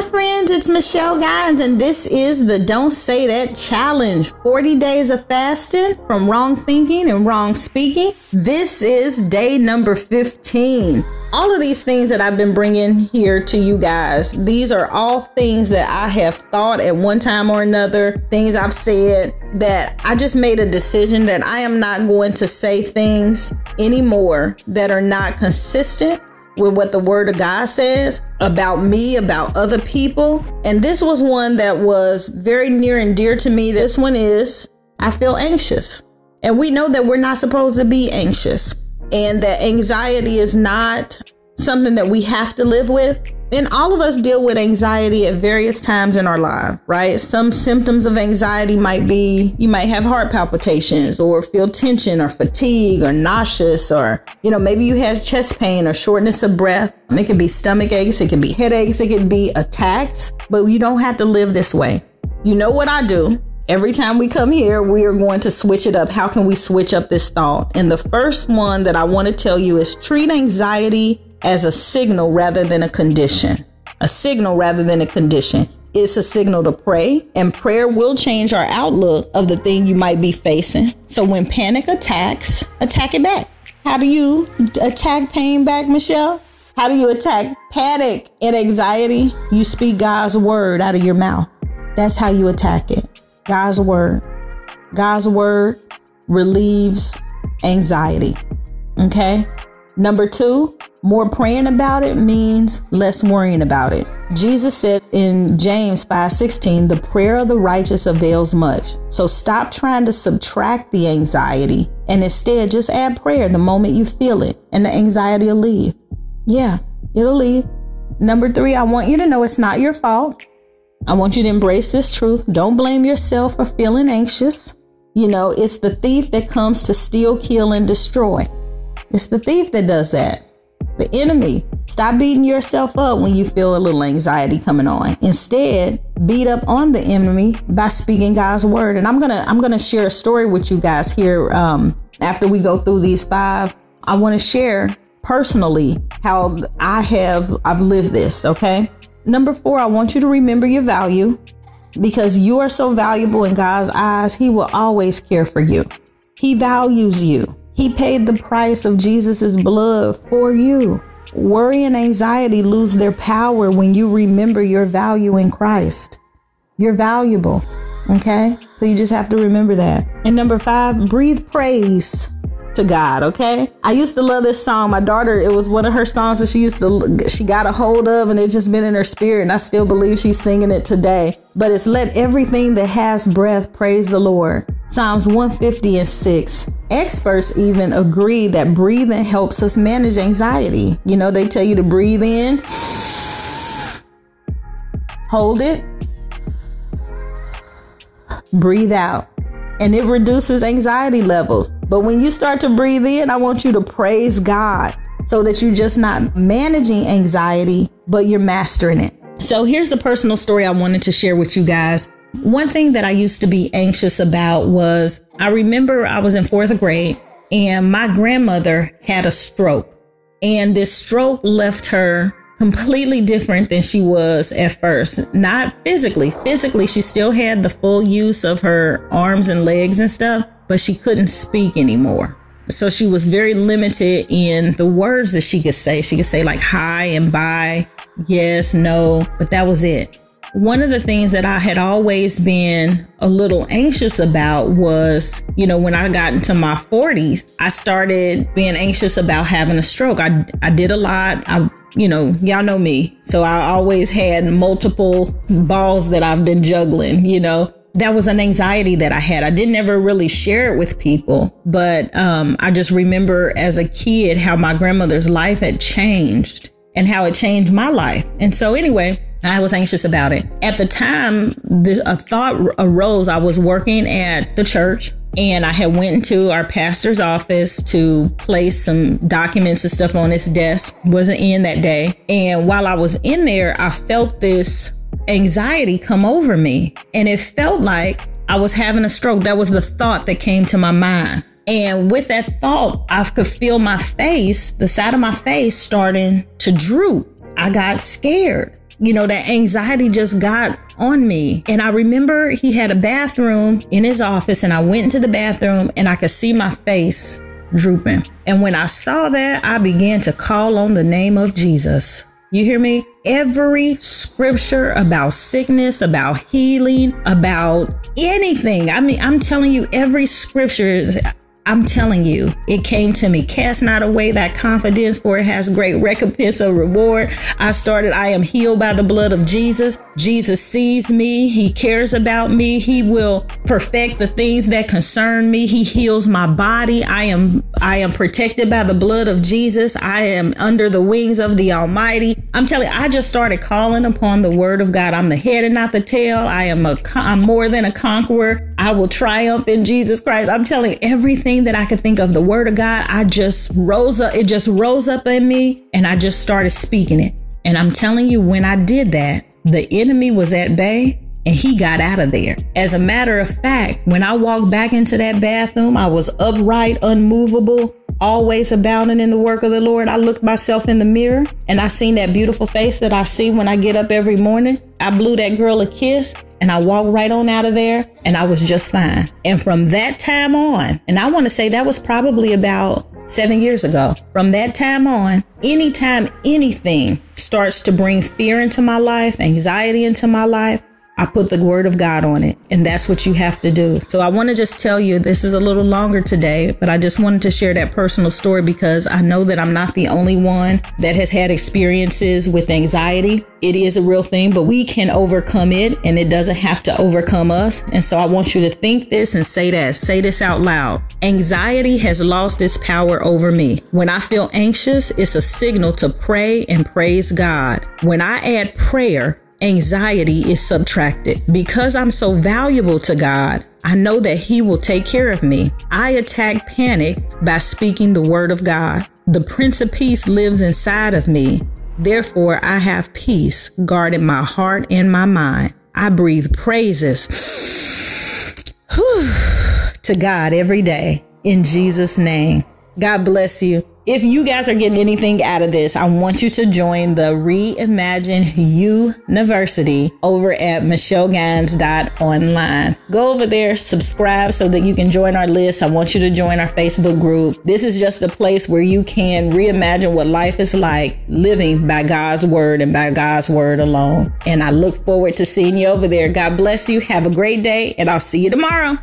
Hi, friends, it's Michelle Gines, and this is the Don't Say That Challenge 40 days of fasting from wrong thinking and wrong speaking. This is day number 15. All of these things that I've been bringing here to you guys, these are all things that I have thought at one time or another, things I've said that I just made a decision that I am not going to say things anymore that are not consistent with what the word of God says about me, about other people. And this was one that was very near and dear to me. This one is I feel anxious. And we know that we're not supposed to be anxious and that anxiety is not something that we have to live with. And all of us deal with anxiety at various times in our life, right? Some symptoms of anxiety might be you might have heart palpitations or feel tension or fatigue or nauseous or, you know, maybe you have chest pain or shortness of breath. It can be stomach aches, it can be headaches, it can be attacks, but you don't have to live this way. You know what I do? Every time we come here, we are going to switch it up. How can we switch up this thought? And the first one that I want to tell you is treat anxiety as a signal rather than a condition. A signal rather than a condition. It's a signal to pray, and prayer will change our outlook of the thing you might be facing. So when panic attacks, attack it back. How do you attack pain back, Michelle? How do you attack panic and anxiety? You speak God's word out of your mouth. That's how you attack it. God's word. God's word relieves anxiety. Okay? Number two, more praying about it means less worrying about it. Jesus said in James 5:16, "The prayer of the righteous avails much." So stop trying to subtract the anxiety and instead just add prayer the moment you feel it and the anxiety will leave. Yeah, it'll leave. Number 3, I want you to know it's not your fault. I want you to embrace this truth. Don't blame yourself for feeling anxious. You know, it's the thief that comes to steal, kill, and destroy. It's the thief that does that the enemy. Stop beating yourself up when you feel a little anxiety coming on. Instead, beat up on the enemy by speaking God's word. And I'm gonna I'm gonna share a story with you guys here um, after we go through these five. I want to share personally how I have I've lived this. Okay. Number four, I want you to remember your value because you are so valuable in God's eyes. He will always care for you. He values you. He paid the price of Jesus' blood for you. Worry and anxiety lose their power when you remember your value in Christ. You're valuable. Okay? So you just have to remember that. And number five, breathe praise to God, okay? I used to love this song. My daughter, it was one of her songs that she used to, she got a hold of and it just been in her spirit. And I still believe she's singing it today. But it's let everything that has breath praise the Lord. Psalms 150 and 6. Experts even agree that breathing helps us manage anxiety. You know, they tell you to breathe in, hold it, breathe out and it reduces anxiety levels. But when you start to breathe in, I want you to praise God so that you're just not managing anxiety, but you're mastering it. So here's the personal story I wanted to share with you guys. One thing that I used to be anxious about was I remember I was in fourth grade and my grandmother had a stroke. And this stroke left her completely different than she was at first. Not physically. Physically, she still had the full use of her arms and legs and stuff, but she couldn't speak anymore. So she was very limited in the words that she could say. She could say like hi and bye, yes, no, but that was it one of the things that I had always been a little anxious about was, you know, when I got into my 40s, I started being anxious about having a stroke. I, I did a lot. I, you know, y'all know me. So I always had multiple balls that I've been juggling, you know. That was an anxiety that I had. I didn't ever really share it with people, but um, I just remember as a kid how my grandmother's life had changed and how it changed my life. And so, anyway, I was anxious about it. At the time, the, a thought arose. I was working at the church and I had went into our pastor's office to place some documents and stuff on his desk. Wasn't in that day. And while I was in there, I felt this anxiety come over me. And it felt like I was having a stroke. That was the thought that came to my mind. And with that thought, I could feel my face, the side of my face starting to droop. I got scared you know, that anxiety just got on me. And I remember he had a bathroom in his office, and I went into the bathroom and I could see my face drooping. And when I saw that, I began to call on the name of Jesus. You hear me? Every scripture about sickness, about healing, about anything. I mean, I'm telling you, every scripture I'm telling you, it came to me. Cast not away that confidence, for it has great recompense of reward. I started, I am healed by the blood of Jesus. Jesus sees me. He cares about me. He will perfect the things that concern me. He heals my body. I am, I am protected by the blood of Jesus. I am under the wings of the Almighty. I'm telling you, I just started calling upon the word of God. I'm the head and not the tail. I am a, I'm more than a conqueror. I will triumph in Jesus Christ. I'm telling you, everything that I could think of, the word of God, I just rose up. It just rose up in me and I just started speaking it. And I'm telling you, when I did that, the enemy was at bay and he got out of there. As a matter of fact, when I walked back into that bathroom, I was upright, unmovable, always abounding in the work of the Lord. I looked myself in the mirror and I seen that beautiful face that I see when I get up every morning. I blew that girl a kiss and I walked right on out of there and I was just fine. And from that time on, and I want to say that was probably about seven years ago. From that time on, anytime anything starts to bring fear into my life, anxiety into my life, I put the word of God on it, and that's what you have to do. So I want to just tell you this is a little longer today, but I just wanted to share that personal story because I know that I'm not the only one that has had experiences with anxiety. It is a real thing, but we can overcome it and it doesn't have to overcome us. And so I want you to think this and say that, say this out loud. Anxiety has lost its power over me. When I feel anxious, it's a signal to pray and praise God. When I add prayer, anxiety is subtracted. Because I'm so valuable to God, I know that He will take care of me. I attack panic by speaking the word of God. The Prince of Peace lives inside of me. Therefore, I have peace guarding my heart and my mind. I breathe praises to God every day in Jesus' name. God bless you. If you guys are getting anything out of this, I want you to join the Reimagine University over at michellegines.online. Go over there, subscribe so that you can join our list. I want you to join our Facebook group. This is just a place where you can reimagine what life is like living by God's word and by God's word alone. And I look forward to seeing you over there. God bless you. Have a great day, and I'll see you tomorrow.